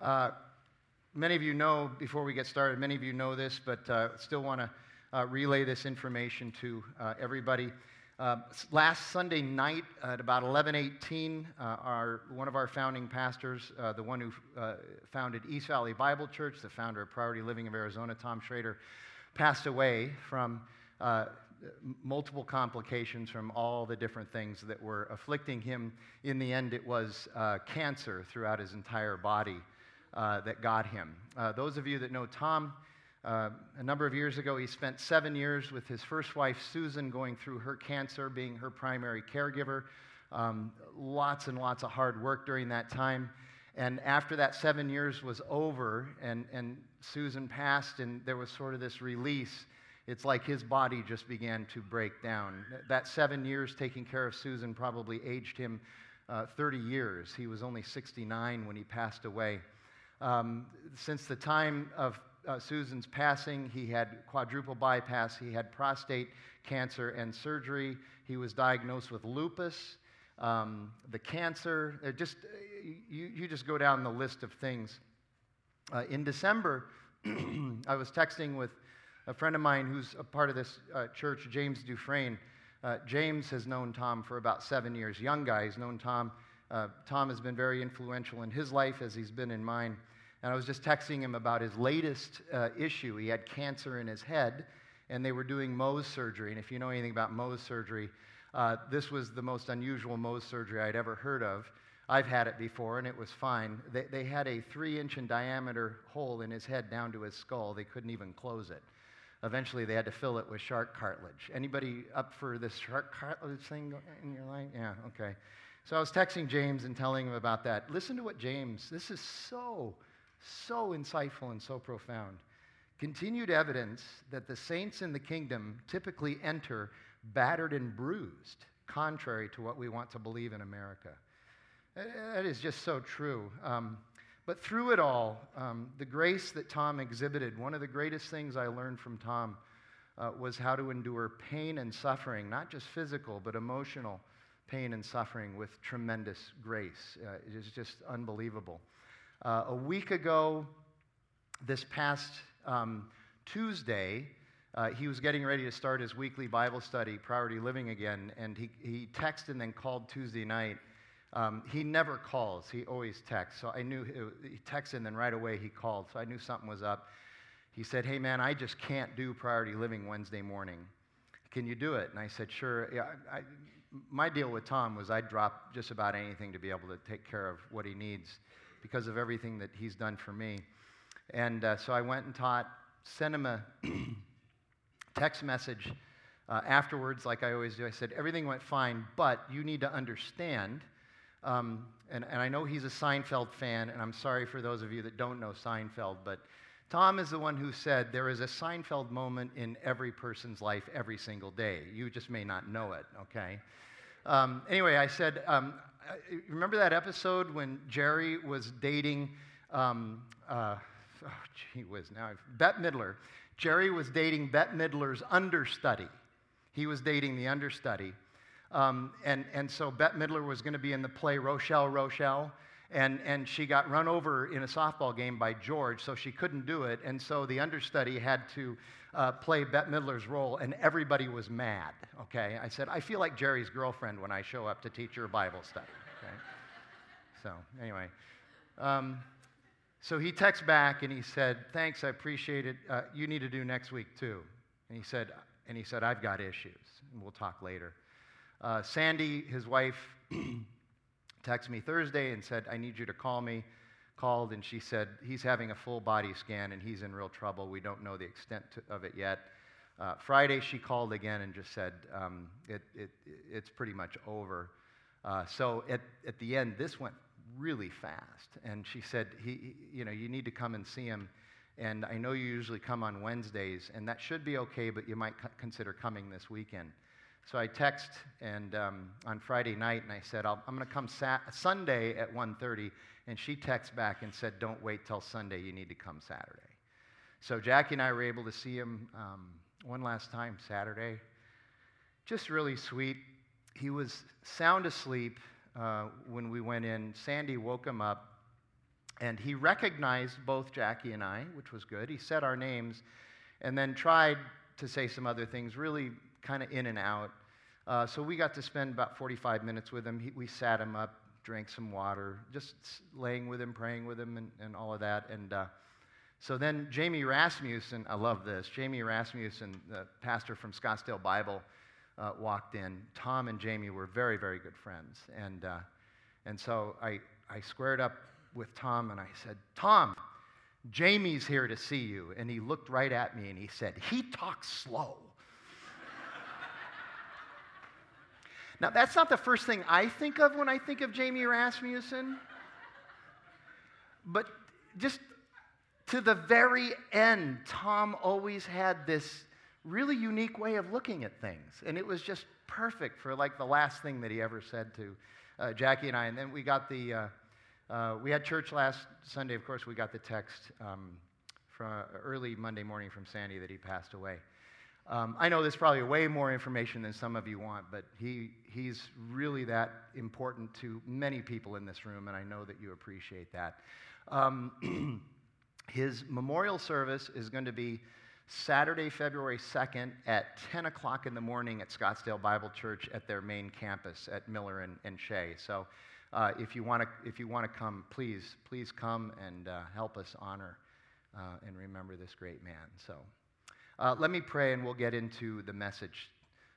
Uh, many of you know, before we get started, many of you know this, but uh, still want to uh, relay this information to uh, everybody. Uh, last Sunday night at about 11:18, uh, our one of our founding pastors, the one who founded East Valley Bible Church, the founder of Priority Living of Arizona, Tom Shrader, passed away from multiple complications from all the different things that were afflicting him. In the end, it was cancer throughout his entire body uh, that got him. Uh, those of you that know Tom, uh, a number of years ago, he spent seven years with his first wife, Susan, going through her cancer, being her primary caregiver. Um, lots and lots of hard work during that time. And after that seven years was over and, and Susan passed, and there was sort of this release, it's like his body just began to break down. That seven years taking care of Susan probably aged him uh, 30 years. He was only 69 when he passed away. Um, since the time of uh, Susan's passing, he had quadruple bypass, he had prostate cancer and surgery, he was diagnosed with lupus, um, the cancer, uh, just, you, you just go down the list of things. Uh, in December, I was texting with a friend of mine who's a part of this uh, church, James Dufresne. Uh, James has known Tom for about seven years. Young guy, he's known Tom. Uh, Tom has been very influential in his life as he's been in mine. And I was just texting him about his latest uh, issue. He had cancer in his head, and they were doing Mohs surgery. And if you know anything about Mohs surgery, uh, this was the most unusual Mohs surgery I'd ever heard of. I've had it before, and it was fine. They, they had a three inch in diameter hole in his head down to his skull. They couldn't even close it. Eventually, they had to fill it with shark cartilage. Anybody up for this shark cartilage thing in your life? Yeah, okay. So I was texting James and telling him about that. Listen to what James, this is so so insightful and so profound. Continued evidence that the saints in the kingdom typically enter battered and bruised, contrary to what we want to believe in America. That is just so true. Um, but through it all, um, the grace that Tom exhibited, one of the greatest things I learned from Tom uh, was how to endure pain and suffering, not just physical, but emotional pain and suffering with tremendous grace. Uh, it is just unbelievable. Uh, a week ago, this past um, Tuesday, uh, he was getting ready to start his weekly Bible study, Priority Living again, and he, he texted and then called Tuesday night. Um, he never calls, he always texts. So I knew he texted and then right away he called. So I knew something was up. He said, Hey man, I just can't do Priority Living Wednesday morning. Can you do it? And I said, Sure. Yeah, I, my deal with Tom was I'd drop just about anything to be able to take care of what he needs because of everything that he's done for me. And uh, so I went and taught, sent him a text message uh, afterwards, like I always do. I said, Everything went fine, but you need to understand. Um, and, and I know he's a Seinfeld fan, and I'm sorry for those of you that don't know Seinfeld, but Tom is the one who said there is a Seinfeld moment in every person's life every single day. You just may not know it, okay? Um, anyway, I said, um, remember that episode when Jerry was dating, um, uh, oh, gee whiz, now Bette Midler. Jerry was dating Bette Midler's understudy. He was dating the understudy. Um, and, and so Bette Midler was going to be in the play Rochelle, Rochelle. And, and she got run over in a softball game by George, so she couldn't do it. And so the understudy had to uh, play Bette Midler's role, and everybody was mad. Okay? I said, I feel like Jerry's girlfriend when I show up to teach your Bible study. Okay? So, anyway. Um, so he texts back and he said, Thanks, I appreciate it. Uh, you need to do next week too. And he said, and he said, I've got issues, and we'll talk later. Uh, Sandy, his wife, texted me Thursday and said, I need you to call me. Called and she said, He's having a full body scan and he's in real trouble. We don't know the extent to, of it yet. Uh, Friday, she called again and just said, um, it, it, It's pretty much over. Uh, so at, at the end, this went really fast. And she said, he, You know, you need to come and see him. And I know you usually come on Wednesdays, and that should be okay, but you might consider coming this weekend. So I text and um, on Friday night, and I said, i am going to come Sunday at 1.30. And she texts back and said, don't wait till Sunday. You need to come Saturday. So Jackie and I were able to see him um, one last time Saturday. Just really sweet. He was sound asleep uh, when we went in. Sandy woke him up, And he recognized both Jackie and I, which was good. He said our names and then tried to say some other things, really kind of in and out. Uh, so we got to spend about 45 minutes with him. He, we sat him up, drank some water, just laying with him, praying with him, and, and all of that. And uh, so then Jamie Rasmussen, I love this. Jamie Rasmussen, the pastor from Scottsdale Bible, uh, walked in. Tom and Jamie were very, very good friends. And, uh, and so I, I squared up with Tom and I said, Tom, Jamie's here to see you. And he looked right at me and he said, He talks slow. Now, that's not the first thing I think of when I think of Jamie Rasmussen. But just to the very end, Tom always had this really unique way of looking at things. And it was just perfect for like the last thing that he ever said to uh, Jackie and I. And then we got the, uh, uh, we had church last Sunday, of course, we got the text um, from early Monday morning from Sandy that he passed away. Um, I know there's probably way more information than some of you want, but he, he's really that important to many people in this room, and I know that you appreciate that. Um, his memorial service is going to be Saturday, February 2nd at 10 o'clock in the morning at Scottsdale Bible Church at their main campus at Miller and, and Shea. So uh, if you want to come, please, please come and uh, help us honor uh, and remember this great man. So uh, let me pray and we'll get into the message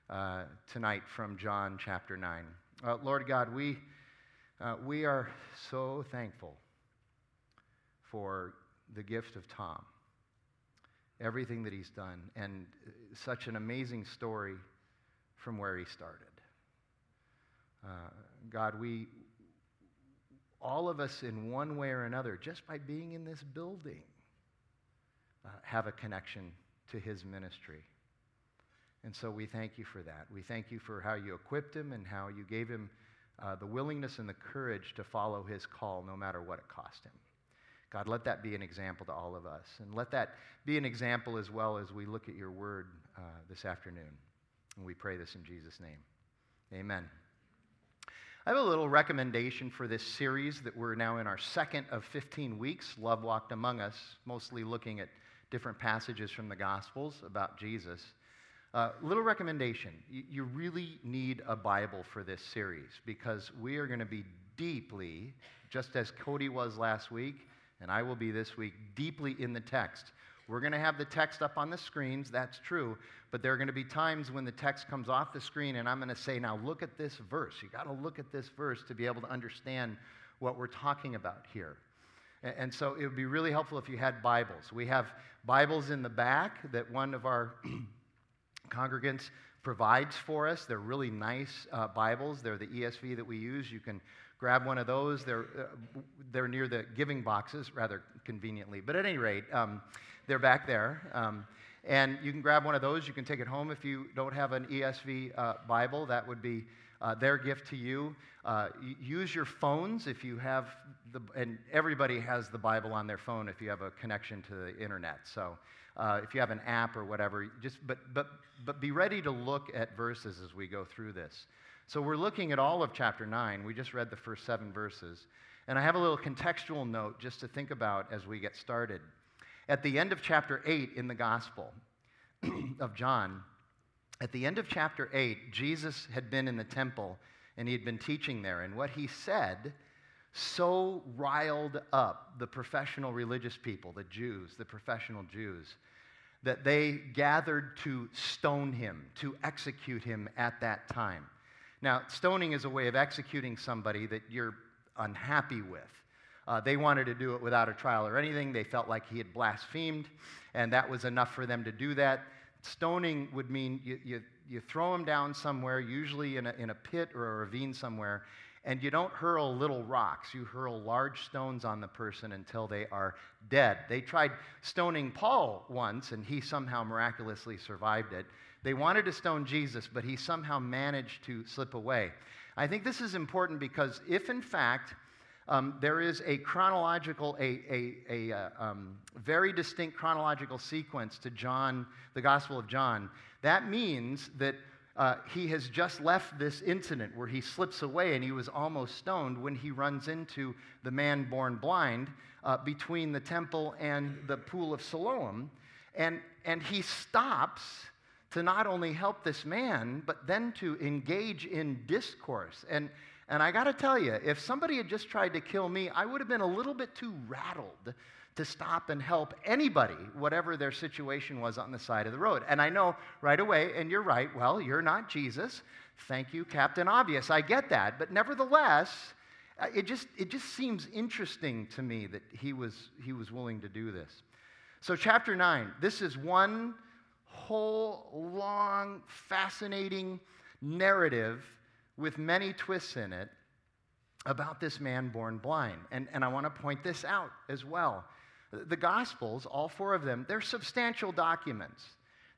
uh, tonight from John chapter 9. Uh, Lord God, we, we are so thankful for the gift of Tom everything that he's done, and such an amazing story from where he started. Uh, God, we, all of us in one way or another, just by being in this building, uh, have a connection to his ministry. And so we thank you for that. We thank you for how you equipped him and how you gave him uh, the willingness and the courage to follow his call no matter what it cost him. God, let that be an example to all of us. And let that be an example as well as we look at your word uh, this afternoon. And we pray this in Jesus' name. Amen. I have a little recommendation for this series that we're now in our second of 15 weeks, Love Walked Among Us, mostly looking at different passages from the Gospels about Jesus. Uh, little recommendation you, you really need a Bible for this series because we are going to be deeply, just as Cody was last week, and I will be this week deeply in the text. We're going to have the text up on the screens, that's true, but there are going to be times when the text comes off the screen and I'm going to say, now look at this verse. You got to look at this verse to be able to understand what we're talking about here. And so it would be really helpful if you had Bibles. We have Bibles in the back that one of our congregants provides for us. They're really nice uh, Bibles. They're the ESV that we use. You can grab one of those. They're, uh, they're near the giving boxes, rather conveniently. But at any rate, um, they're back there. Um, and you can grab one of those. You can take it home if you don't have an ESV uh, Bible. That would be uh, their gift to you. Uh, use your phones if you have the, and everybody has the Bible on their phone if you have a connection to the internet. So uh, if you have an app or whatever, just but but but be ready to look at verses as we go through this. So we're looking at all of chapter 9. We just read the first seven verses. And I have a little contextual note just to think about as we get started. At the end of chapter 8 in the Gospel of John, at the end of chapter 8, Jesus had been in the temple and he had been teaching there. And what he said so riled up the professional religious people, the Jews, the professional Jews, that they gathered to stone him, to execute him at that time. Now, stoning is a way of executing somebody that you're unhappy with. Uh, they wanted to do it without a trial or anything. They felt like he had blasphemed, and that was enough for them to do that. Stoning would mean you, you, you throw him down somewhere, usually in a, in a pit or a ravine somewhere, and you don't hurl little rocks. You hurl large stones on the person until they are dead. They tried stoning Paul once, and he somehow miraculously survived it. They wanted to stone Jesus, but he somehow managed to slip away. I think this is important because if, in fact, um, there is a chronological, a, a, a uh, um, very distinct chronological sequence to John, the Gospel of John, that means that uh, he has just left this incident where he slips away and he was almost stoned when he runs into the man born blind uh, between the temple and the pool of Siloam. And, and he stops to not only help this man, but then to engage in discourse. And, and I got to tell you, if somebody had just tried to kill me, I would have been a little bit too rattled to stop and help anybody, whatever their situation was on the side of the road. And I know right away, and you're right, well, you're not Jesus. Thank you, Captain Obvious. I get that. But nevertheless, uh, it just, it just seems interesting to me that he was, he was willing to do this. So, chapter 9, this is one whole, long, fascinating narrative with many twists in it about this man born blind. And, and I want to point this out as well. The Gospels, all four of them, they're substantial documents.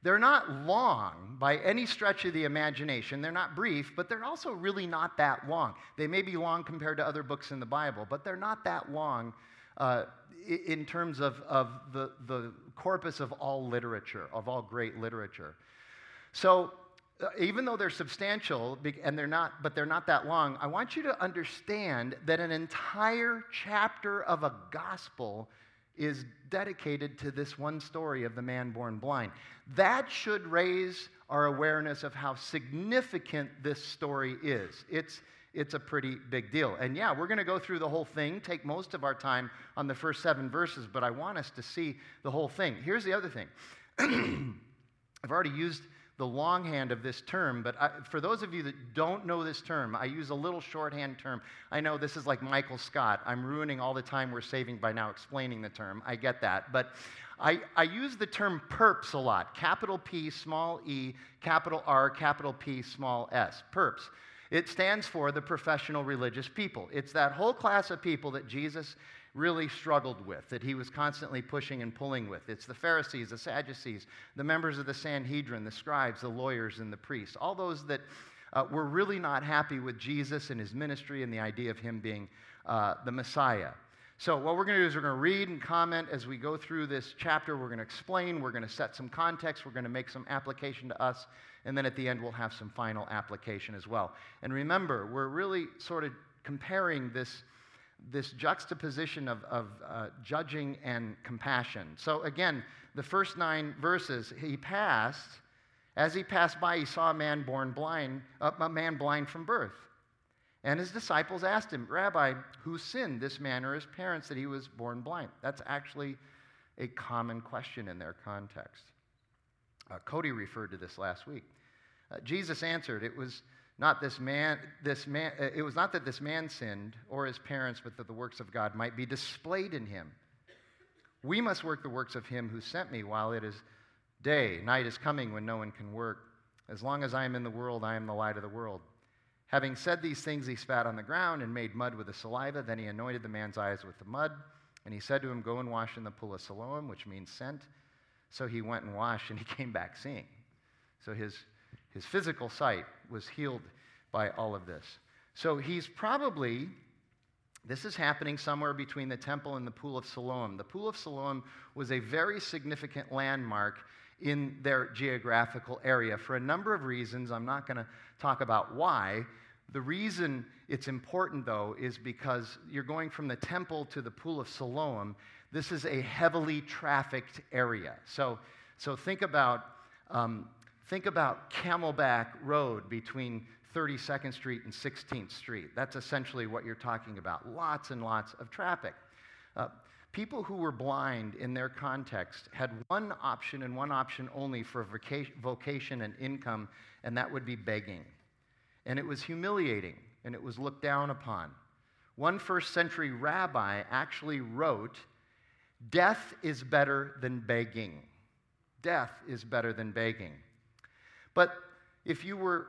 They're not long by any stretch of the imagination. They're not brief, but they're also really not that long. They may be long compared to other books in the Bible, but they're not that long uh, in terms of, of the, the corpus of all literature, of all great literature. So, uh, even though they're substantial and they're not but they're not that long i want you to understand that an entire chapter of a gospel is dedicated to this one story of the man born blind. That should raise our awareness of how significant this story is. It's, it's a pretty big deal. And yeah, we're going to go through the whole thing, take most of our time on the first seven verses, but I want us to see the whole thing. Here's the other thing I've already used the longhand of this term, but I, for those of you that don't know this term, I use a little shorthand term. I know this is like Michael Scott. I'm ruining all the time we're saving by now explaining the term. I get that. But I, I use the term perps a lot capital P, small e, capital R, capital P, small s. Perps. It stands for the professional religious people. It's that whole class of people that Jesus really struggled with, that he was constantly pushing and pulling with. It's the Pharisees, the Sadducees, the members of the Sanhedrin, the scribes, the lawyers, and the priests. All those that uh, were really not happy with Jesus and his ministry and the idea of him being uh, the Messiah. So, what we're going to do is we're going to read and comment as we go through this chapter. We're going to explain, we're going to set some context, we're going to make some application to us, and then at the end, we'll have some final application as well. And remember, we're really sort of comparing this this juxtaposition of, of uh, judging and compassion. So, again, the first nine verses, he passed, as he passed by, he saw a man born blind, a man blind from birth. And his disciples asked him, Rabbi, who sinned, this man or his parents, that he was born blind? That's actually a common question in their context. Uh, Cody referred to this last week. Uh, Jesus answered, It was not this man, this man, uh, it was not that this man sinned or his parents, but that the works of God might be displayed in him. We must work the works of him who sent me while it is day. Night is coming when no one can work. As long as I am in the world, I am the light of the world. Having said these things, he spat on the ground and made mud with the saliva. Then he anointed the man's eyes with the mud. And he said to him, Go and wash in the pool of Siloam, which means sent. So he went and washed, and he came back seeing. So his his physical sight was healed by all of this. So he's probably, this is happening somewhere between the temple and the Pool of Siloam. The Pool of Siloam was a very significant landmark in their geographical area for a number of reasons. I'm not going to talk about why. The reason it's important, though, is because you're going from the temple to the Pool of Siloam. This is a heavily trafficked area. So, so think about um, Think about Camelback Road between 32nd Street and 16th Street. That's essentially what you're talking about. Lots and lots of traffic. Uh, people who were blind in their context had one option and one option only for vocation and income, and that would be begging. And it was humiliating and it was looked down upon. One first century rabbi actually wrote, Death is better than begging. Death is better than begging. But if you were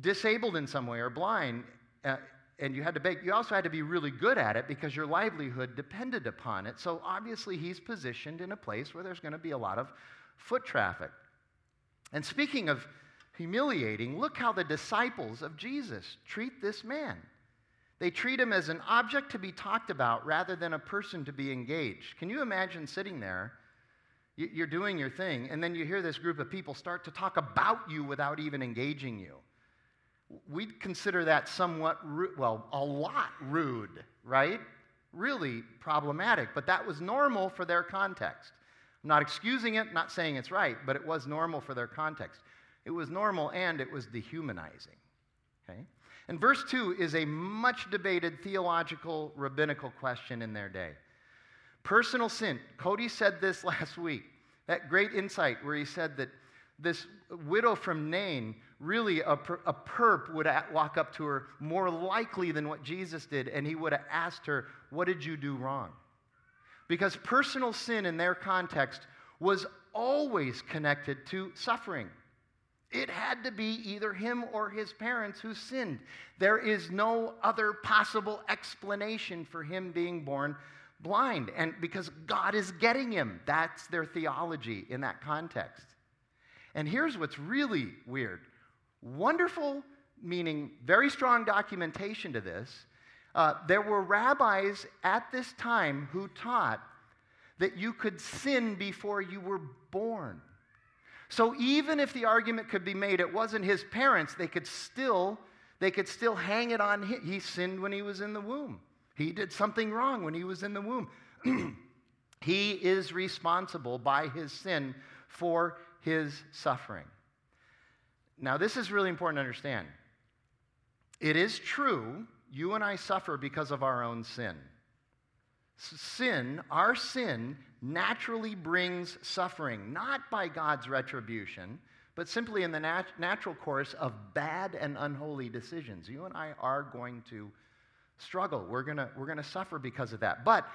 disabled in some way or blind, uh, and you had to bake, you also had to be really good at it because your livelihood depended upon it. So obviously, he's positioned in a place where there's going to be a lot of foot traffic. And speaking of humiliating, look how the disciples of Jesus treat this man. They treat him as an object to be talked about rather than a person to be engaged. Can you imagine sitting there You're doing your thing, and then you hear this group of people start to talk about you without even engaging you. We'd consider that somewhat, well, a lot rude, right? Really problematic, but that was normal for their context. I'm not excusing it, not saying it's right, but it was normal for their context. It was normal and it was dehumanizing. Okay? And verse 2 is a much debated theological, rabbinical question in their day. Personal sin. Cody said this last week, that great insight where he said that this widow from Nain, really a, a perp would walk up to her more likely than what Jesus did, and he would have asked her, What did you do wrong? Because personal sin in their context was always connected to suffering. It had to be either him or his parents who sinned. There is no other possible explanation for him being born blind. And because God is getting him, that's their theology in that context. And here's what's really weird wonderful, meaning very strong documentation to this. Uh, there were rabbis at this time who taught that you could sin before you were born. So even if the argument could be made it wasn't his parents, they could still they could still hang it on him. He sinned when he was in the womb. He did something wrong when he was in the womb. he is responsible by his sin for his suffering. Now, this is really important to understand. It is true, you and I suffer because of our own sin. Sin, our sin, naturally brings suffering, not by God's retribution, but simply in the nat- natural course of bad and unholy decisions. You and I are going to struggle. We're going we're going to suffer because of that. But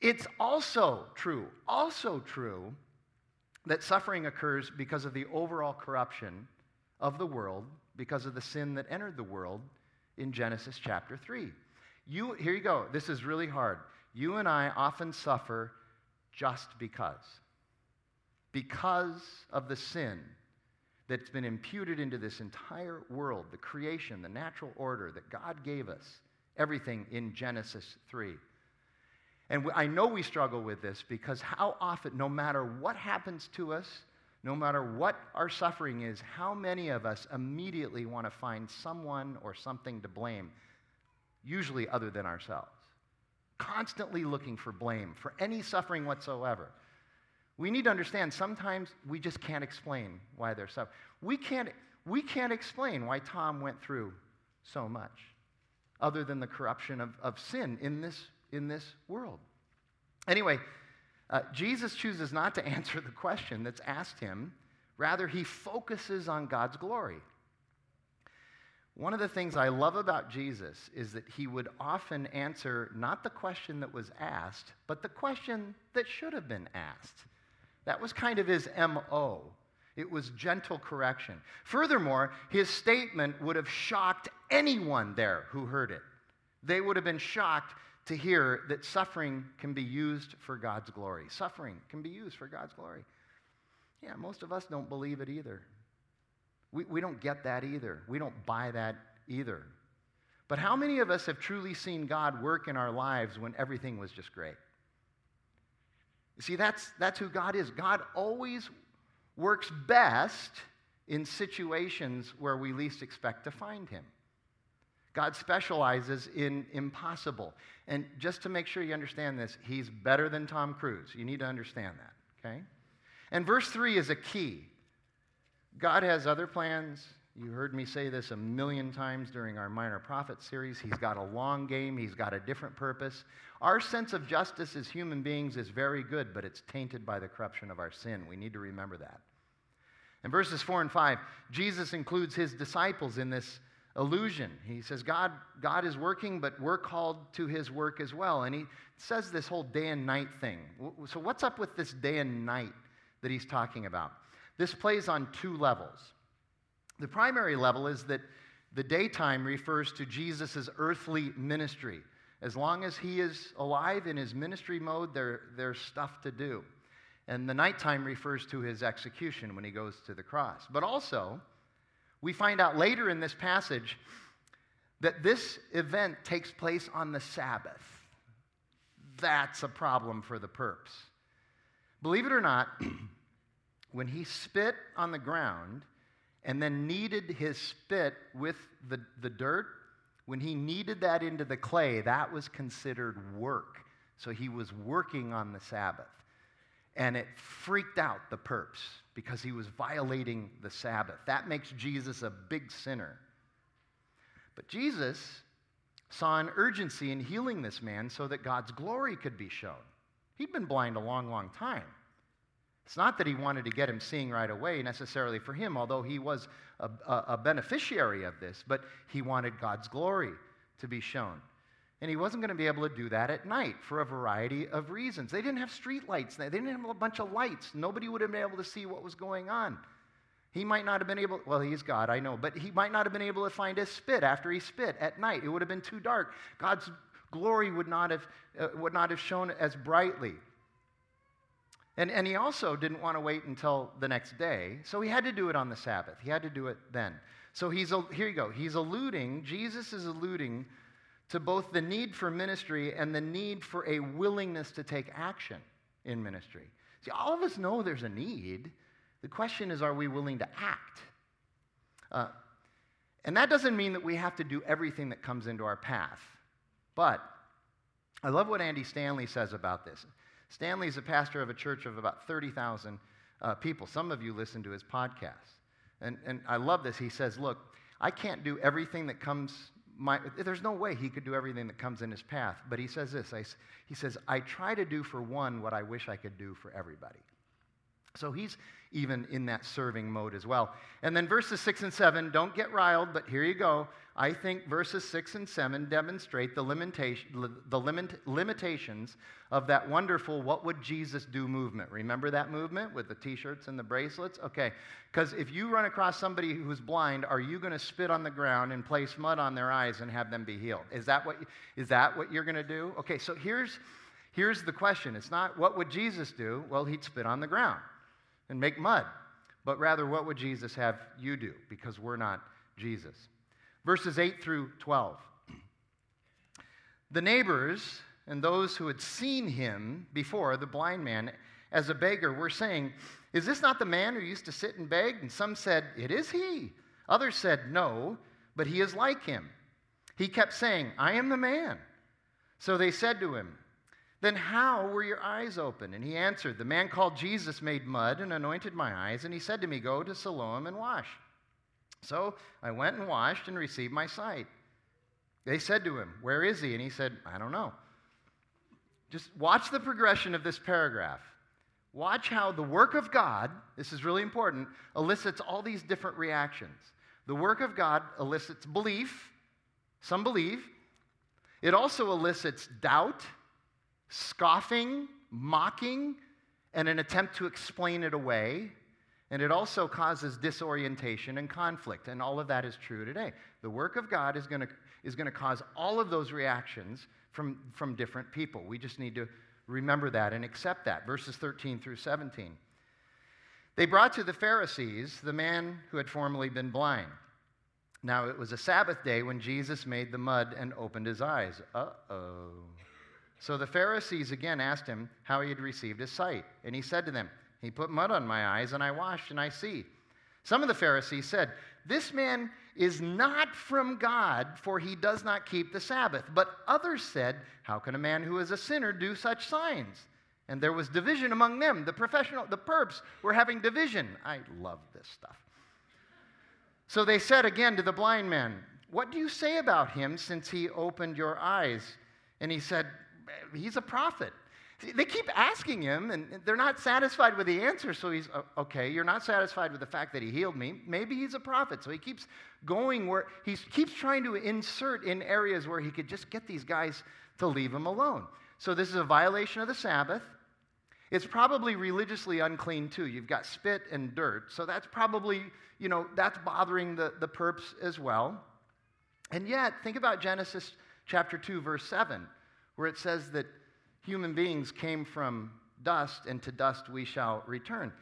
it's also true, also true, that suffering occurs because of the overall corruption of the world, because of the sin that entered the world in Genesis chapter 3. You, here you go. This is really hard. You and I often suffer just because. Because of the sin that's been imputed into this entire world, the creation, the natural order that God gave us, everything in Genesis 3. And I know we struggle with this because how often, no matter what happens to us, no matter what our suffering is, how many of us immediately want to find someone or something to blame, usually other than ourselves? Constantly looking for blame for any suffering whatsoever. We need to understand sometimes we just can't explain why they're suffering. We can't, we can't explain why Tom went through so much other than the corruption of, of sin in this, in this world. Anyway, uh, Jesus chooses not to answer the question that's asked him. Rather, he focuses on God's glory. One of the things I love about Jesus is that he would often answer not the question that was asked, but the question that should have been asked. That was kind of his MO. It was gentle correction. Furthermore, his statement would have shocked anyone there who heard it. They would have been shocked to hear that suffering can be used for God's glory. Suffering can be used for God's glory. Yeah, most of us don't believe it either. We, we don't get that either. We don't buy that either. But how many of us have truly seen God work in our lives when everything was just great? You see, that's, that's who God is. God always works best in situations where we least expect to find him. God specializes in impossible. And just to make sure you understand this, he's better than Tom Cruise. You need to understand that, okay? And verse 3 is a key. God has other plans. You heard me say this a million times during our Minor Prophet series. He's got a long game, he's got a different purpose. Our sense of justice as human beings is very good, but it's tainted by the corruption of our sin. We need to remember that. In verses 4 and 5, Jesus includes his disciples in this illusion. He says, God, God is working, but we're called to his work as well. And he says this whole day and night thing. So, what's up with this day and night that he's talking about? This plays on two levels. The primary level is that the daytime refers to Jesus' earthly ministry. As long as he is alive in his ministry mode, there, there's stuff to do. And the nighttime refers to his execution when he goes to the cross. But also, we find out later in this passage that this event takes place on the Sabbath. That's a problem for the perps. Believe it or not, when he spit on the ground and then kneaded his spit with the, the dirt, when he kneaded that into the clay, that was considered work. So he was working on the Sabbath. And it freaked out the perps because he was violating the Sabbath. That makes Jesus a big sinner. But Jesus saw an urgency in healing this man so that God's glory could be shown. He'd been blind a long, long time. It's not that he wanted to get him seeing right away necessarily for him, although he was a, a, a, beneficiary of this, but he wanted God's glory to be shown. And he wasn't going to be able to do that at night for a variety of reasons. They didn't have street lights, they didn't have a bunch of lights. Nobody would have been able to see what was going on. He might not have been able, well, he's God, I know, but he might not have been able to find his spit after he spit at night. It would have been too dark. God's glory would not have, uh, would not have shone as brightly. And, and he also didn't want to wait until the next day, so he had to do it on the Sabbath. He had to do it then. So he's, here you go. He's alluding, Jesus is alluding to both the need for ministry and the need for a willingness to take action in ministry. See, all of us know there's a need. The question is, are we willing to act? Uh, and that doesn't mean that we have to do everything that comes into our path. But I love what Andy Stanley says about this. Stanley is a pastor of a church of about 30,000 uh, people. Some of you listen to his podcast. And, and I love this. He says, Look, I can't do everything that comes my, there's no way he could do everything that comes in his path. But he says this I, he says, I try to do for one what I wish I could do for everybody. So he's even in that serving mode as well. And then verses 6 and 7, don't get riled, but here you go. I think verses 6 and 7 demonstrate the, limitation, the limit, limitations of that wonderful what would Jesus do movement. Remember that movement with the t shirts and the bracelets? Okay, because if you run across somebody who's blind, are you going to spit on the ground and place mud on their eyes and have them be healed? Is that what, is that what you're going to do? Okay, so here's, here's the question it's not what would Jesus do? Well, he'd spit on the ground and make mud. But rather, what would Jesus have you do? Because we're not Jesus. Verses 8 through 12. The neighbors and those who had seen him before, the blind man, as a beggar, were saying, Is this not the man who used to sit and beg? And some said, It is he. Others said, No, but he is like him. He kept saying, I am the man. So they said to him, then how were your eyes open? And he answered, The man called Jesus made mud and anointed my eyes, and he said to me, Go to Siloam and wash. So I went and washed and received my sight. They said to him, Where is he? And he said, I don't know. Just watch the progression of this paragraph. Watch how the work of God, this is really important, elicits all these different reactions. The work of God elicits belief, some believe. It also elicits doubt scoffing, mocking, and an attempt to explain it away. And it also causes disorientation and conflict. And all of that is true today. The work of God is going to, is going to cause all of those reactions from, from different people. We just need to remember that and accept that. Verses 13 through 17. They brought to the Pharisees the man who had formerly been blind. Now it was a Sabbath day when Jesus made the mud and opened his eyes. Uh oh. So the Pharisees again asked him how he had received his sight. And he said to them, He put mud on my eyes, and I washed, and I see. Some of the Pharisees said, This man is not from God, for he does not keep the Sabbath. But others said, How can a man who is a sinner do such signs? And there was division among them. The professional, the perps were having division. I love this stuff. So they said again to the blind man, What do you say about him since he opened your eyes? And he said, he's a prophet. They keep asking him, and they're not satisfied with the answer. So he's, okay, you're not satisfied with the fact that he healed me. Maybe he's a prophet. So he keeps going where he keeps trying to insert in areas where he could just get these guys to leave him alone. So this is a violation of the Sabbath. It's probably religiously unclean too. You've got spit and dirt. So that's probably, you know, that's bothering the, the perps as well. And yet, think about Genesis chapter 2, verse 7 where it says that human beings came from dust and to dust we shall return.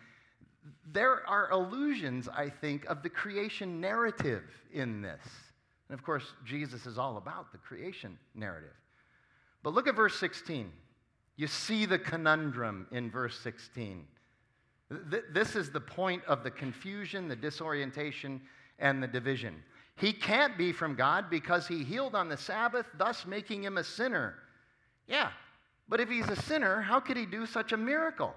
There are allusions, I think, of the creation narrative in this. And of course, Jesus is all about the creation narrative. But look at verse 16. You see the conundrum in verse 16. Th- this is the point of the confusion, the disorientation, and the division. He can't be from God because he healed on the Sabbath, thus making him a sinner. Yeah, but if he's a sinner, how could he do such a miracle?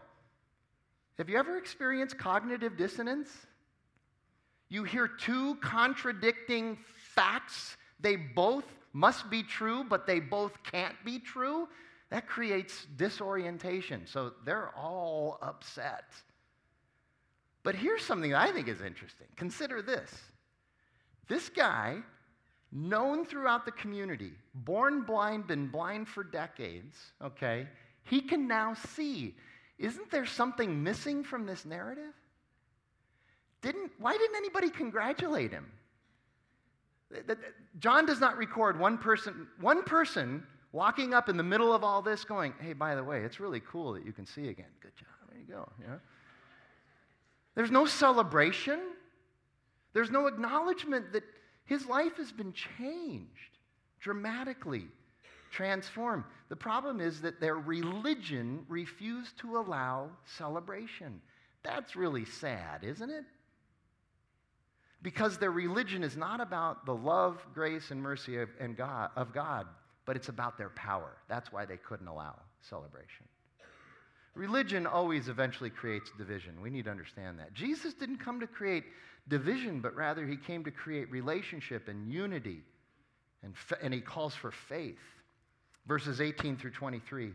Have you ever experienced cognitive dissonance? You hear two contradicting facts. They both must be true, but they both can't be true. That creates disorientation. So they're all upset. But here's something I think is interesting. Consider this this guy, known throughout the community, born blind, been blind for decades, okay, he can now see. Isn't there something missing from this narrative? Didn't, why didn't anybody congratulate him? John does not record one person, one person walking up in the middle of all this going, hey, by the way, it's really cool that you can see again. Good job. There you go. Yeah. There's no celebration. There's no acknowledgement that his life has been changed, dramatically transformed. The problem is that their religion refused to allow celebration. That's really sad, isn't it? Because their religion is not about the love, grace, and mercy of, and God, of God, but it's about their power. That's why they couldn't allow celebration. Religion always eventually creates division. We need to understand that. Jesus didn't come to create division, but rather he came to create relationship and unity, and, and he calls for faith. Verses 18 through 23.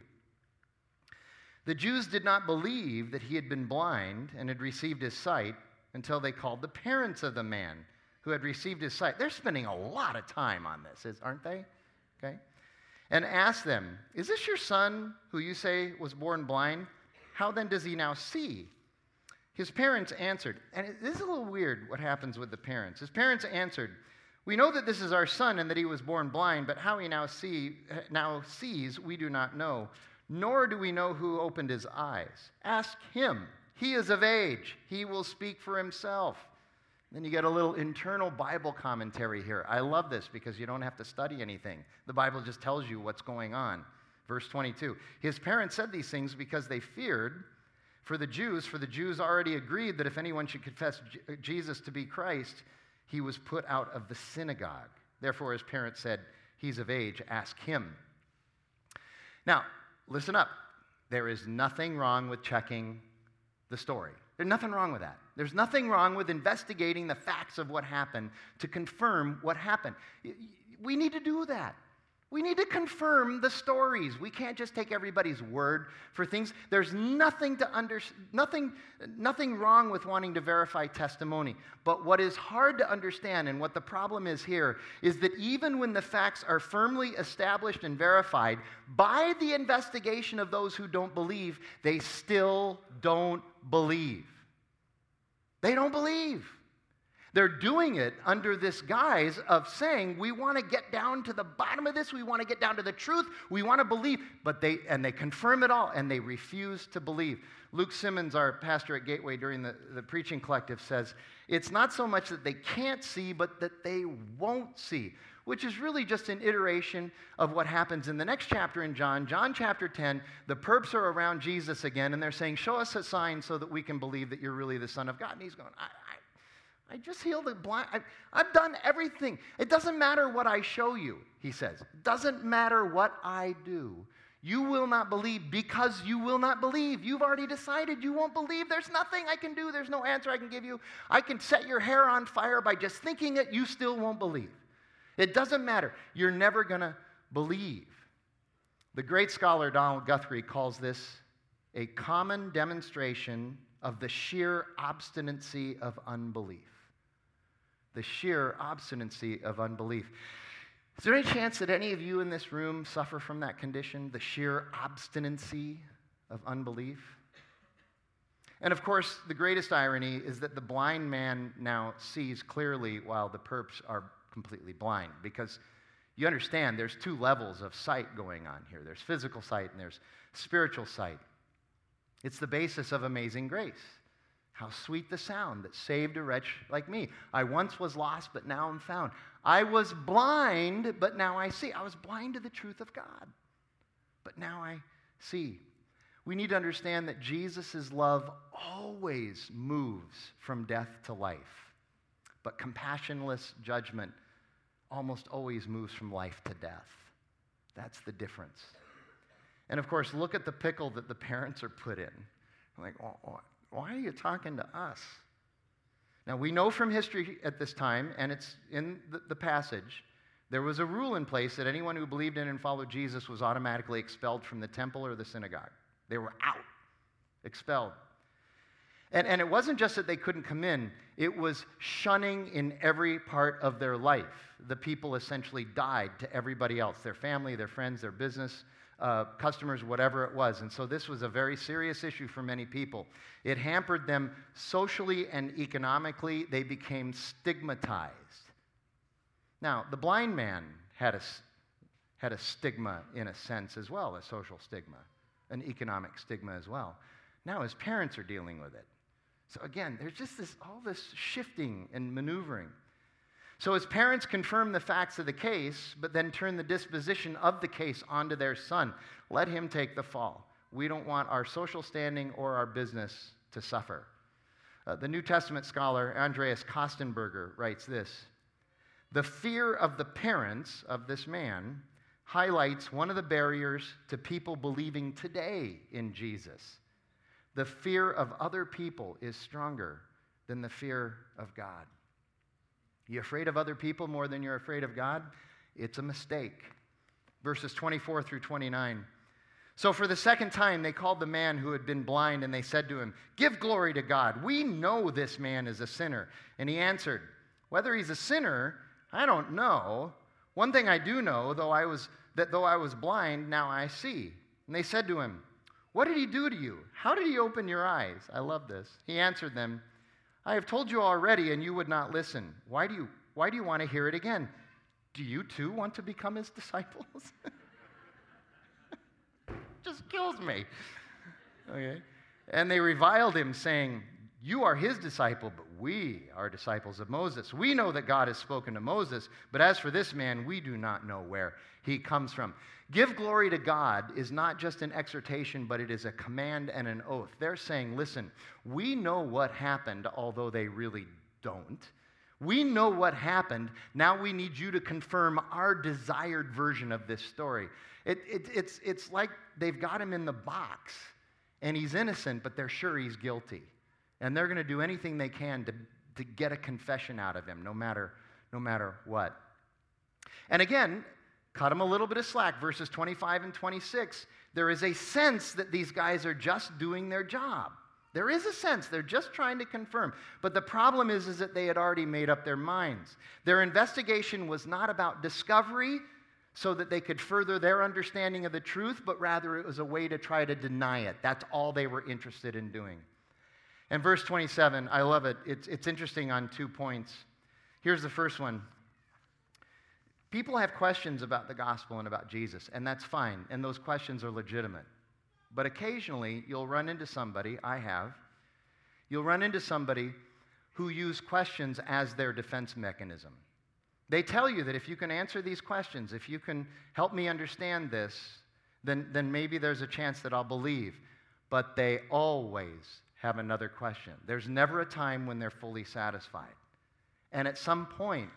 The Jews did not believe that he had been blind and had received his sight until they called the parents of the man who had received his sight. They're spending a lot of time on this, aren't they? Okay? And asked them, Is this your son who you say was born blind? How then does he now see? His parents answered, and this is a little weird what happens with the parents. His parents answered, We know that this is our son and that he was born blind, but how he now, see, now sees, we do not know, nor do we know who opened his eyes. Ask him. He is of age, he will speak for himself. Then you get a little internal Bible commentary here. I love this because you don't have to study anything. The Bible just tells you what's going on. Verse 22 His parents said these things because they feared for the Jews, for the Jews already agreed that if anyone should confess uh, Jesus to be Christ, he was put out of the synagogue. Therefore, his parents said, He's of age, ask him. Now, listen up. There is nothing wrong with checking the story. There's nothing wrong with that. There's nothing wrong with investigating the facts of what happened to confirm what happened. We need to do that. We need to confirm the stories. We can't just take everybody's word for things. There's nothing to under, nothing, nothing wrong with wanting to verify testimony. But what is hard to understand and what the problem is here is that even when the facts are firmly established and verified by the investigation of those who don't believe, they still don't believe. They don't believe. They're doing it under this guise of saying, we want to get down to the bottom of this, we want to get down to the truth, we want to believe. But they, and they confirm it all, and they refuse to believe. Luke Simmons, our pastor at Gateway during the, the preaching collective, says, it's not so much that they can't see, but that they won't see which is really just an iteration of what happens in the next chapter in John. John chapter 10, the perps are around Jesus again, and they're saying, Show us a sign so that we can believe that you're really the Son of God. And he's going, I, I just healed the blind. I, I've done everything. It doesn't matter what I show you, he says. It doesn't matter what I do. You will not believe because you will not believe. You've already decided you won't believe. There's nothing I can do. There's no answer I can give you. I can set your hair on fire by just thinking it. You still won't believe. It doesn't matter. You're never going to believe. The great scholar Donald Guthrie calls this a common demonstration of the sheer obstinacy of unbelief the sheer obstinacy of unbelief. Is there any chance that any of you in this room suffer from that condition, the sheer obstinacy of unbelief? And of course, the greatest irony is that the blind man now sees clearly while the perps are completely blind. Because you understand there's two levels of sight going on here there's physical sight and there's spiritual sight. It's the basis of amazing grace. How sweet the sound that saved a wretch like me. I once was lost, but now I'm found. I was blind, but now I see. I was blind to the truth of God, but now I see. we need to understand that Jesus' love always moves from death to life, but compassionless judgment almost always moves from life to death. That's the difference. And of course, look at the pickle that the parents are put in. Like, oh, oh, why are you talking to us? Now, we know from history at this time, and it's in the, the, passage, there was a rule in place that anyone who believed in and followed Jesus was automatically expelled from the temple or the synagogue. They were out, expelled. And, and it wasn't just that they couldn't come in, it was shunning in every part of their life. The people essentially died to everybody else their family, their friends, their business, uh, customers, whatever it was. And so this was a very serious issue for many people. It hampered them socially and economically, they became stigmatized. Now, the blind man had a, had a stigma in a sense as well, a social stigma, an economic stigma as well. Now his parents are dealing with it. So again, there's just this, all this shifting and maneuvering. So his parents confirm the facts of the case, but then turn the disposition of the case onto their son. Let him take the fall. We don't want our social standing or our business to suffer. Uh, the New Testament scholar Andreas Kostenberger writes this The fear of the parents of this man highlights one of the barriers to people believing today in Jesus. The fear of other people is stronger than the fear of God. You afraid of other people more than you're afraid of God? It's a mistake. Verses 24 through 29. So, for the second time, they called the man who had been blind and they said to him, Give glory to God. We know this man is a sinner. And he answered, Whether he's a sinner, I don't know. One thing I do know, though I was, that though I was blind, now I see. And they said to him, What did he do to you? How did he open your eyes? I love this. He answered them, I have told you already, and you would not listen. Why do you, why do you want to hear it again? Do you too want to become his disciples? Just kills me. Okay. And they reviled him, saying, You are his disciple, but we are disciples of Moses. We know that God has spoken to Moses, but as for this man, we do not know where he comes from. Give glory to God is not just an exhortation, but it is a command and an oath. They're saying, listen, we know what happened, although they really don't. We know what happened. Now we need you to confirm our desired version of this story. It, it, it's, it's like they've got him in the box and he's innocent, but they're sure he's guilty. And they're going to do anything they can to, to get a confession out of him, no matter, no matter what. And again, cut him a little bit of slack. Verses 25 and 26, there is a sense that these guys are just doing their job. There is a sense they're just trying to confirm. But the problem is, is that they had already made up their minds. Their investigation was not about discovery so that they could further their understanding of the truth, but rather it was a way to try to deny it. That's all they were interested in doing. And verse 27, I love it. It's, it's interesting on two points. Here's the first one People have questions about the gospel and about Jesus, and that's fine, and those questions are legitimate. But occasionally, you'll run into somebody, I have, you'll run into somebody who use questions as their defense mechanism. They tell you that if you can answer these questions, if you can help me understand this, then, then maybe there's a chance that I'll believe. But they always have another question. There's never a time when they're fully satisfied. And at some point,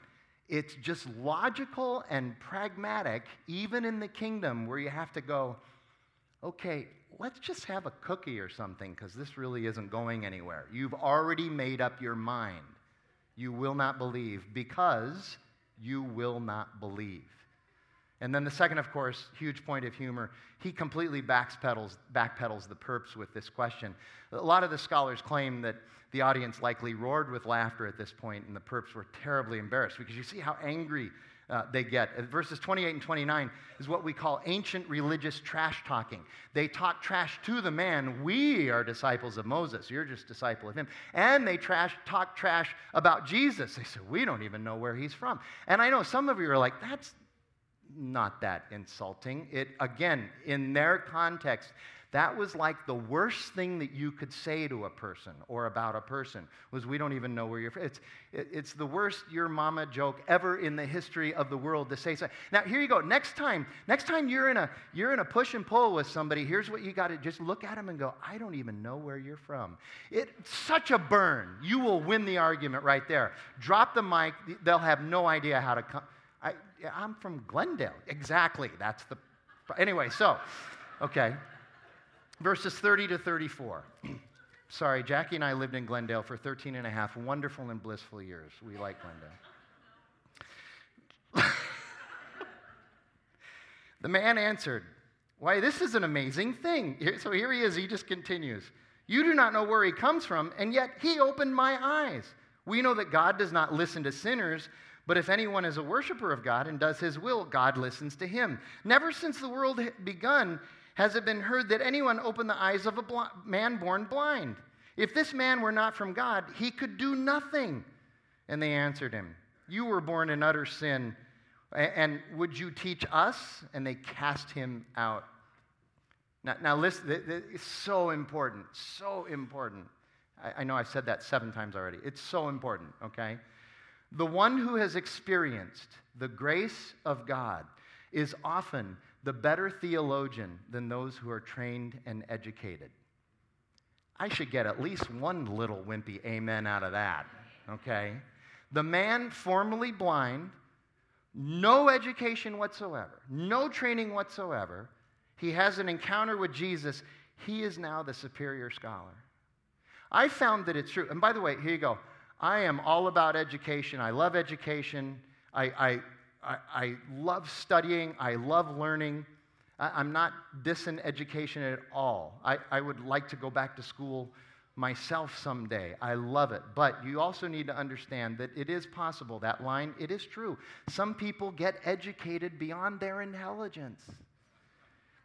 it's just logical and pragmatic, even in the kingdom where you have to go, okay, let's just have a cookie or something because this really isn't going anywhere. You've already made up your mind. You will not believe because you will not believe. And then the second, of course, huge point of humor, he completely backpedals, backpedals the perps with this question. A lot of the scholars claim that the audience likely roared with laughter at this point, and the perps were terribly embarrassed because you see how angry uh, they get. Verses 28 and 29 is what we call ancient religious trash talking. They talk trash to the man, we are disciples of Moses, you're just disciple of him. And they trash, talk trash about Jesus. They say, we don't even know where he's from. And I know some of you are like, that's not that insulting. It, again, in their context, That was like the worst thing that you could say to a person or about a person was we don't even know where you're from. It's, it's the worst your mama joke ever in the history of the world to say so. Now here you go. Next time, next time you're in a you're in a push and pull with somebody, here's what you got to just look at them and go, I don't even know where you're from. It's such a burn. You will win the argument right there. Drop the mic, they'll have no idea how to come. I, I'm from Glendale. Exactly. That's the anyway, so okay verses 30 to 34. Sorry, Jackie and I lived in Glendale for 13 and a half wonderful and blissful years. We like Glendale. the man answered, Why, this is an amazing thing. So here he is, he just continues. You do not know where he comes from, and yet he opened my eyes. We know that God does not listen to sinners, but if anyone is a worshiper of God and does his will, God listens to him. Never since the world begun has it been heard that anyone opened the eyes of a bl- man born blind? If this man were not from God, he could do nothing. And they answered him, You were born in utter sin, and would you teach us? And they cast him out. Now, now listen, it's so important, so important. I, I know I've said that seven times already. It's so important, okay? The one who has experienced the grace of God is often the better theologian than those who are trained and educated. I should get at least one little wimpy amen out of that, okay? The man formerly blind, no education whatsoever, no training whatsoever, he has an encounter with Jesus. He is now the superior scholar. I found that it's true. And by the way, here you go. I am all about education. I love education. I, I I, I love studying, I love learning. I, am not dissing education at all. I, I would like to go back to school myself someday. I love it. But you also need to understand that it is possible, that line, it is true. Some people get educated beyond their intelligence.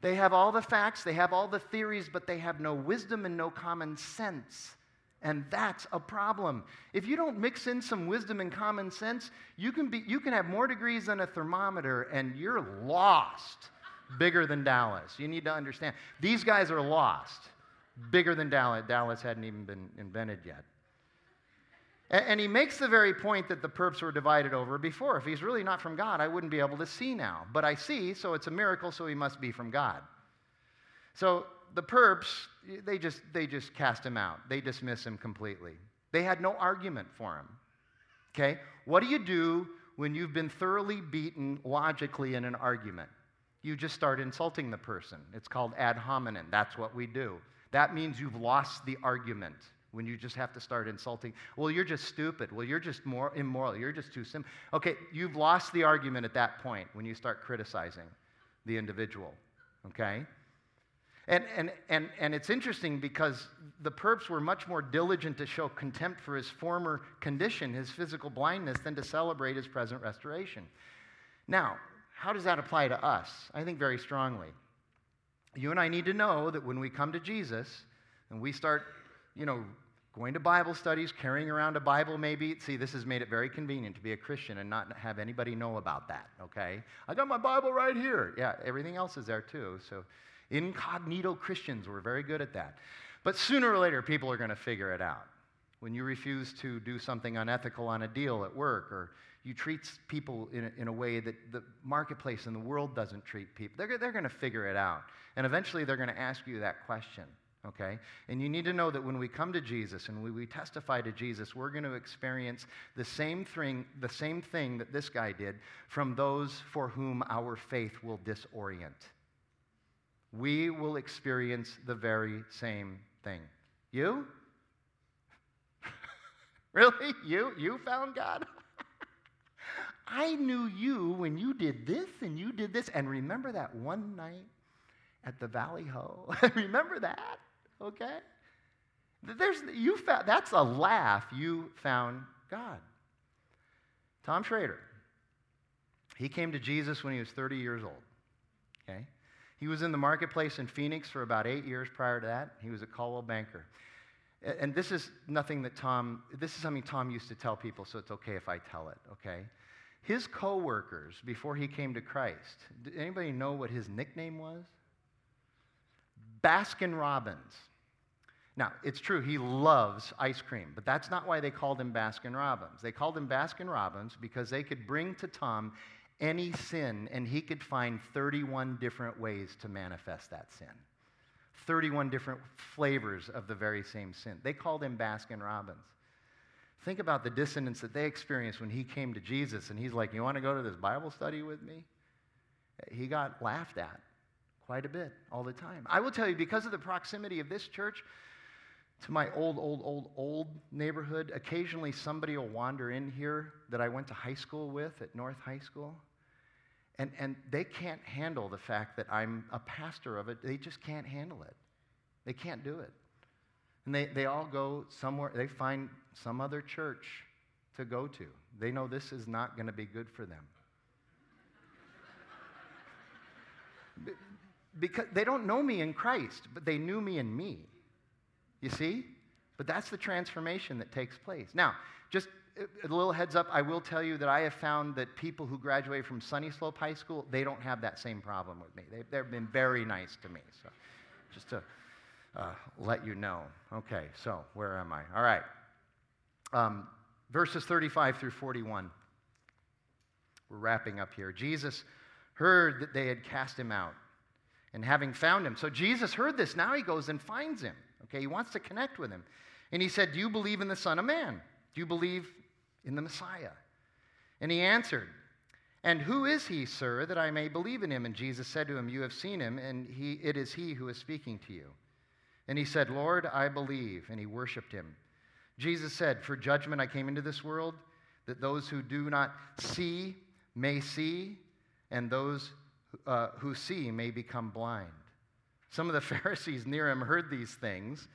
They have all the facts, they have all the theories, but they have no wisdom and no common sense. And that's a problem. If you don't mix in some wisdom and common sense, you can, be, you can have more degrees than a thermometer and you're lost. Bigger than Dallas. You need to understand. These guys are lost. Bigger than Dallas. Dallas hadn't even been invented yet. And, and he makes the very point that the perps were divided over before. If he's really not from God, I wouldn't be able to see now. But I see, so it's a miracle, so he must be from God. So the perps, they just, they just cast him out. They dismiss him completely. They had no argument for him. Okay? What do you do when you've been thoroughly beaten logically in an argument? You just start insulting the person. It's called ad hominem. That's what we do. That means you've lost the argument when you just have to start insulting. Well, you're just stupid. Well, you're just more immoral. You're just too simple. Okay, you've lost the argument at that point when you start criticizing the individual. Okay? And, and, and, and it's interesting because the perps were much more diligent to show contempt for his former condition, his physical blindness, than to celebrate his present restoration. Now, how does that apply to us? I think very strongly. You and I need to know that when we come to Jesus and we start, you know, going to Bible studies, carrying around a Bible maybe. See, this has made it very convenient to be a Christian and not have anybody know about that, okay? I got my Bible right here. Yeah, everything else is there too. So Incognito Christians were very good at that. But sooner or later, people are going to figure it out. When you refuse to do something unethical on a deal at work, or you treat people in a, in a way that the marketplace and the world doesn't treat people, they're, they're going to figure it out. And eventually, they're going to ask you that question okay? And you need to know that when we come to Jesus and we, we testify to Jesus, we're going to experience the same thing, the same thing that this guy did from those for whom our faith will disorient we will experience the very same thing. You? really? You? You found God? I knew you when you did this and you did this. And remember that one night at the Valley Ho? remember that? Okay? There's, you found, that's a laugh. You found God. Tom Shrader. He came to Jesus when he was 30 years old. Okay? He was in the marketplace in Phoenix for about eight years prior to that. He was a Coldwell Banker. And this is nothing that Tom, this is something Tom used to tell people, so it's okay if I tell it, okay? His coworkers, before he came to Christ, did anybody know what his nickname was? Baskin Robbins. Now, it's true, he loves ice cream, but that's not why they called him Baskin Robbins. They called him Baskin Robbins because they could bring to Tom any sin and he could find 31 different ways to manifest that sin. 31 different flavors of the very same sin. They called him Baskin Robbins. Think about the dissonance that they experienced when he came to Jesus and he's like, You want to go to this Bible study with me? He got laughed at quite a bit all the time. I will tell you, because of the proximity of this church to my old, old, old, old neighborhood, occasionally somebody will wander in here that I went to high school with at North High School. And, and they can't handle the fact that I'm a pastor of it. They just can't handle it. They can't do it. And they, they all go somewhere, they find some other church to go to. They know this is not going to be good for them. because they don't know me in Christ, but they knew me in me. You see? But that's the transformation that takes place. Now, just a little heads up, I will tell you that I have found that people who graduate from Sunnyslope High School, they don't have that same problem with me. They, have been very nice to me. So, just to uh, let you know. Okay, so where am I? All right. Um, verses 35 through 41. We're wrapping up here. Jesus heard that they had cast him out, and having found him. So Jesus heard this. Now he goes and finds him. Okay, he wants to connect with him. And he said, Do you believe in the Son of Man? Do you believe in the Messiah? And he answered, And who is he, sir, that I may believe in him? And Jesus said to him, You have seen him, and he, it is he who is speaking to you. And he said, Lord, I believe. And he worshiped him. Jesus said, For judgment I came into this world, that those who do not see may see, and those uh, who see may become blind. Some of the Pharisees near him heard these things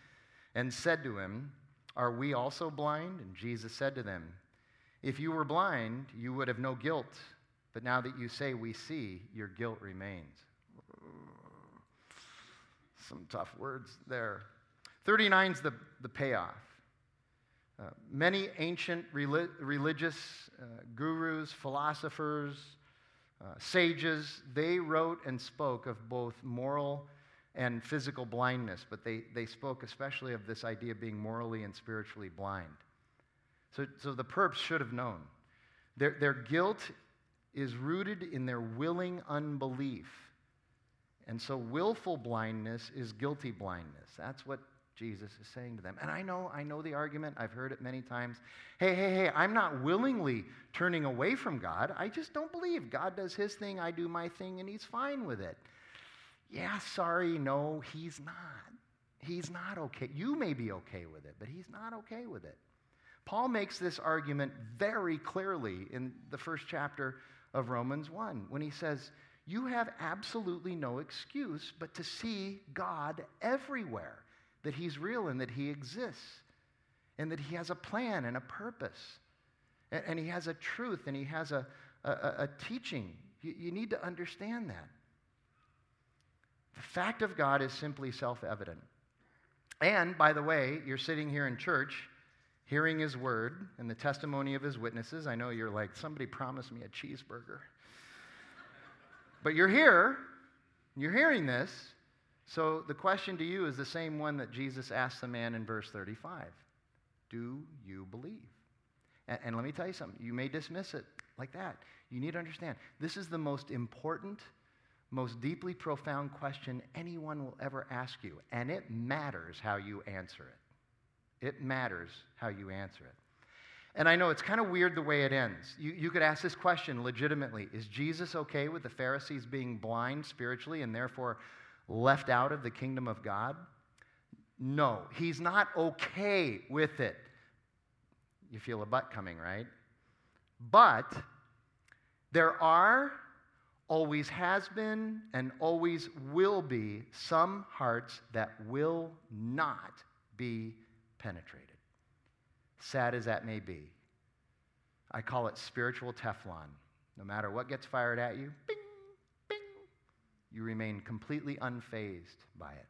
and said to him, Are we also blind? And Jesus said to them, If you were blind, you would have no guilt. But now that you say we see, your guilt remains. Some tough words there. 39 is the, the payoff. Uh, many ancient relig- religious uh, gurus, philosophers, uh, sages, they wrote and spoke of both moral and physical blindness, but they, they spoke especially of this idea of being morally and spiritually blind. So, so the perps should have known. Their, their guilt is rooted in their willing unbelief. And so willful blindness is guilty blindness. That's what Jesus is saying to them. And I know, I know the argument. I've heard it many times. Hey, hey, hey, I'm not willingly turning away from God. I just don't believe. God does his thing, I do my thing, and he's fine with it. Yeah, sorry, no, he's not. He's not okay. You may be okay with it, but he's not okay with it. Paul makes this argument very clearly in the first chapter of Romans 1 when he says, You have absolutely no excuse but to see God everywhere, that he's real and that he exists, and that he has a plan and a purpose, and, and he has a truth and he has a, a, a teaching. You, you need to understand that. The fact of God is simply self evident. And, by the way, you're sitting here in church hearing his word and the testimony of his witnesses. I know you're like, somebody promised me a cheeseburger. but you're here, you're hearing this. So the question to you is the same one that Jesus asked the man in verse 35 Do you believe? And, and let me tell you something. You may dismiss it like that. You need to understand this is the most important most deeply profound question anyone will ever ask you, and it matters how you answer it. It matters how you answer it. And I know it's kind of weird the way it ends. You, you could ask this question legitimately Is Jesus okay with the Pharisees being blind spiritually and therefore left out of the kingdom of God? No, he's not okay with it. You feel a butt coming, right? But there are always has been, and always will be some hearts that will not be penetrated. Sad as that may be. I call it spiritual Teflon. No matter what gets fired at you, bing, bing, you remain completely unfazed by it.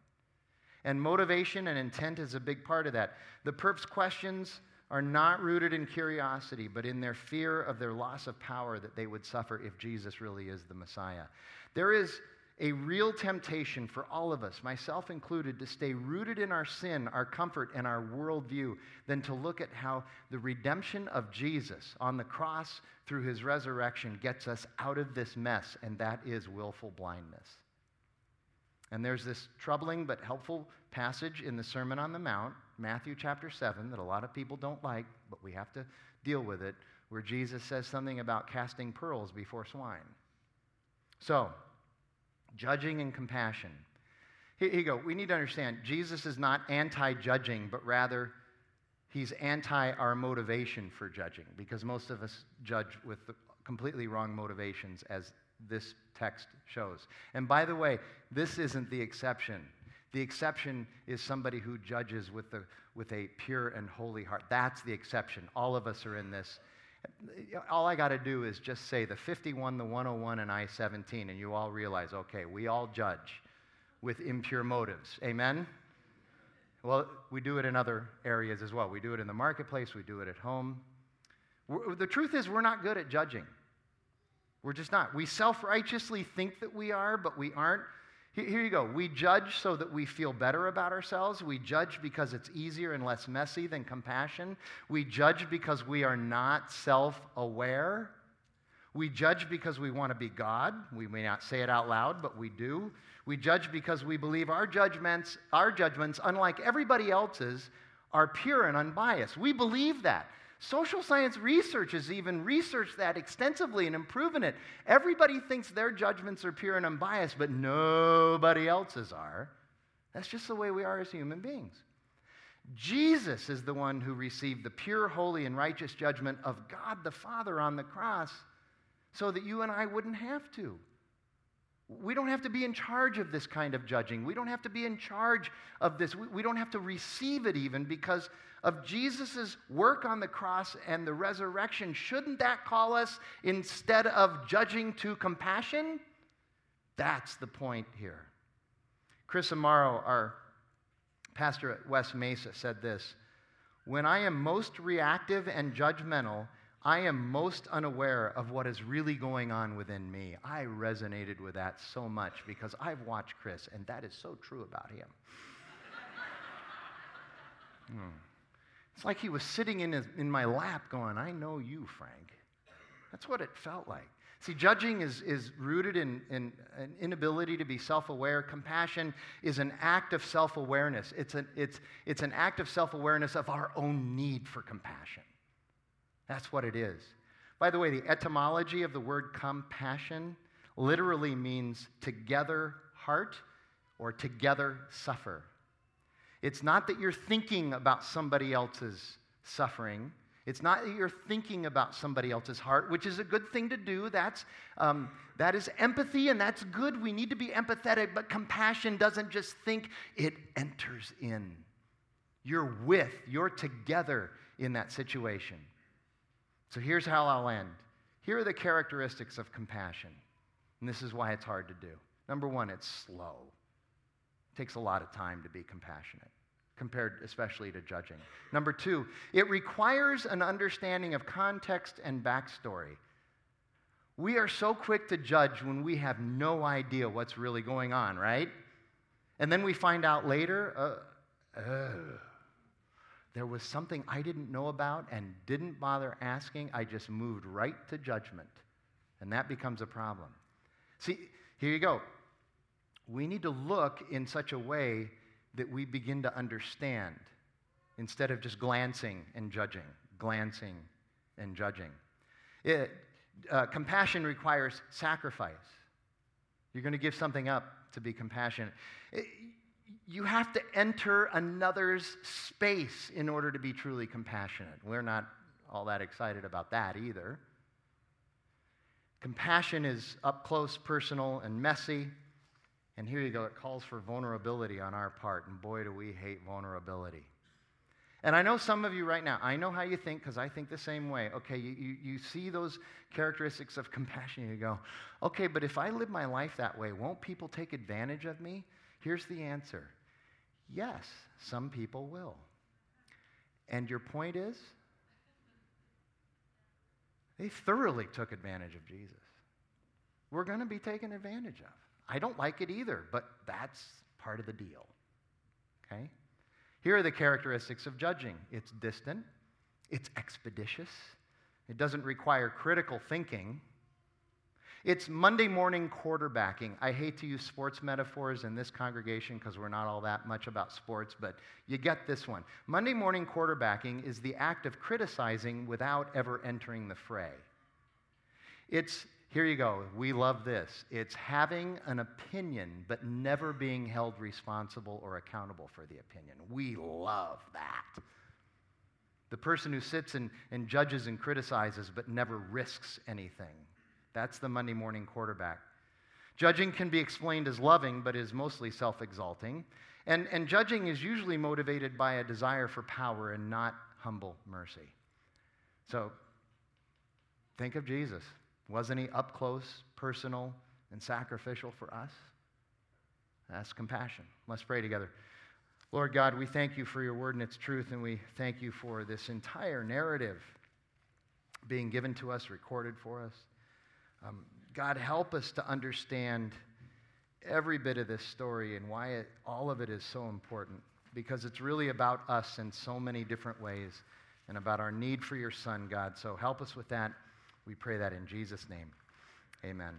And motivation and intent is a big part of that. The perps questions are not rooted in curiosity, but in their fear of their loss of power that they would suffer if Jesus really is the Messiah. There is a real temptation for all of us, myself included, to stay rooted in our sin, our comfort, and our worldview than to look at how the redemption of Jesus on the cross through his resurrection gets us out of this mess, and that is willful blindness. And there's this troubling but helpful passage in the Sermon on the Mount, Matthew chapter 7, that a lot of people don't like, but we have to deal with it, where Jesus says something about casting pearls before swine. So, judging and compassion. Here you go. We need to understand Jesus is not anti judging, but rather he's anti our motivation for judging because most of us judge with completely wrong motivations, as this text shows. And by the way, this isn't the exception. The exception is somebody who judges with, the, with a pure and holy heart. That's the exception. All of us are in this. All I got to do is just say the 51, the 101, and I 17, and you all realize okay, we all judge with impure motives. Amen? Well, we do it in other areas as well. We do it in the marketplace, we do it at home. We're, the truth is, we're not good at judging. We're just not. We self righteously think that we are, but we aren't. Here you go. We judge so that we feel better about ourselves. We judge because it's easier and less messy than compassion. We judge because we are not self aware. We judge because we want to be God. We may not say it out loud, but we do. We judge because we believe our judgments, our judgments, unlike everybody else's, are pure and unbiased. We believe that. Social science research has even researched that extensively and proven it. Everybody thinks their judgments are pure and unbiased, but nobody else's are. That's just the way we are as human beings. Jesus is the one who received the pure, holy, and righteous judgment of God the Father on the cross so that you and I wouldn't have to. We don't have to be in charge of this kind of judging. We don't have to be in charge of this. We don't have to receive it even because of Jesus' work on the cross and the resurrection. Shouldn't that call us, instead of judging, to compassion? That's the point here. Chris Amaro, our pastor at West Mesa, said this When I am most reactive and judgmental, I am most unaware of what is really going on within me. I resonated with that so much because I've watched Chris, and that is so true about him. hmm. It's like he was sitting in, his, in my lap going, I know you, Frank. That's what it felt like. See, judging is, is rooted in, in an inability to be self aware. Compassion is an act of self awareness, it's an, it's, it's an act of self awareness of our own need for compassion. That's what it is. By the way, the etymology of the word compassion literally means together heart or together suffer. It's not that you're thinking about somebody else's suffering. It's not that you're thinking about somebody else's heart, which is a good thing to do. That's, um, that is empathy, and that's good. We need to be empathetic, but compassion doesn't just think, it enters in. You're with, you're together in that situation. So here's how I'll end. Here are the characteristics of compassion. And this is why it's hard to do. Number one, it's slow. It takes a lot of time to be compassionate, compared especially to judging. Number two, it requires an understanding of context and backstory. We are so quick to judge when we have no idea what's really going on, right? And then we find out later, uh, there was something I didn't know about and didn't bother asking. I just moved right to judgment. And that becomes a problem. See, here you go. We need to look in such a way that we begin to understand instead of just glancing and judging, glancing and judging. It, uh, compassion requires sacrifice. You're going to give something up to be compassionate. It, you have to enter another's space in order to be truly compassionate. We're not all that excited about that either. Compassion is up close, personal, and messy. And here you go, it calls for vulnerability on our part. And boy, do we hate vulnerability. And I know some of you right now, I know how you think because I think the same way. Okay, you, you, you, see those characteristics of compassion, you go, okay, but if I live my life that way, won't people take advantage of me? Here's the answer yes, some people will. And your point is? They thoroughly took advantage of Jesus. We're going to be taken advantage of. I don't like it either, but that's part of the deal. Okay? Here are the characteristics of judging it's distant, it's expeditious, it doesn't require critical thinking. It's Monday morning quarterbacking. I hate to use sports metaphors in this congregation because we're not all that much about sports, but you get this one. Monday morning quarterbacking is the act of criticizing without ever entering the fray. It's, here you go, we love this. It's having an opinion, but never being held responsible or accountable for the opinion. We love that. The person who sits and, and judges and criticizes, but never risks anything. That's the Monday morning quarterback. Judging can be explained as loving, but is mostly self exalting. And, and judging is usually motivated by a desire for power and not humble mercy. So think of Jesus. Wasn't he up close, personal, and sacrificial for us? That's compassion. Let's pray together. Lord God, we thank you for your word and its truth, and we thank you for this entire narrative being given to us, recorded for us. Um, God, help us to understand every bit of this story and why it, all of it is so important because it's really about us in so many different ways and about our need for your Son, God. So help us with that. We pray that in Jesus' name. Amen.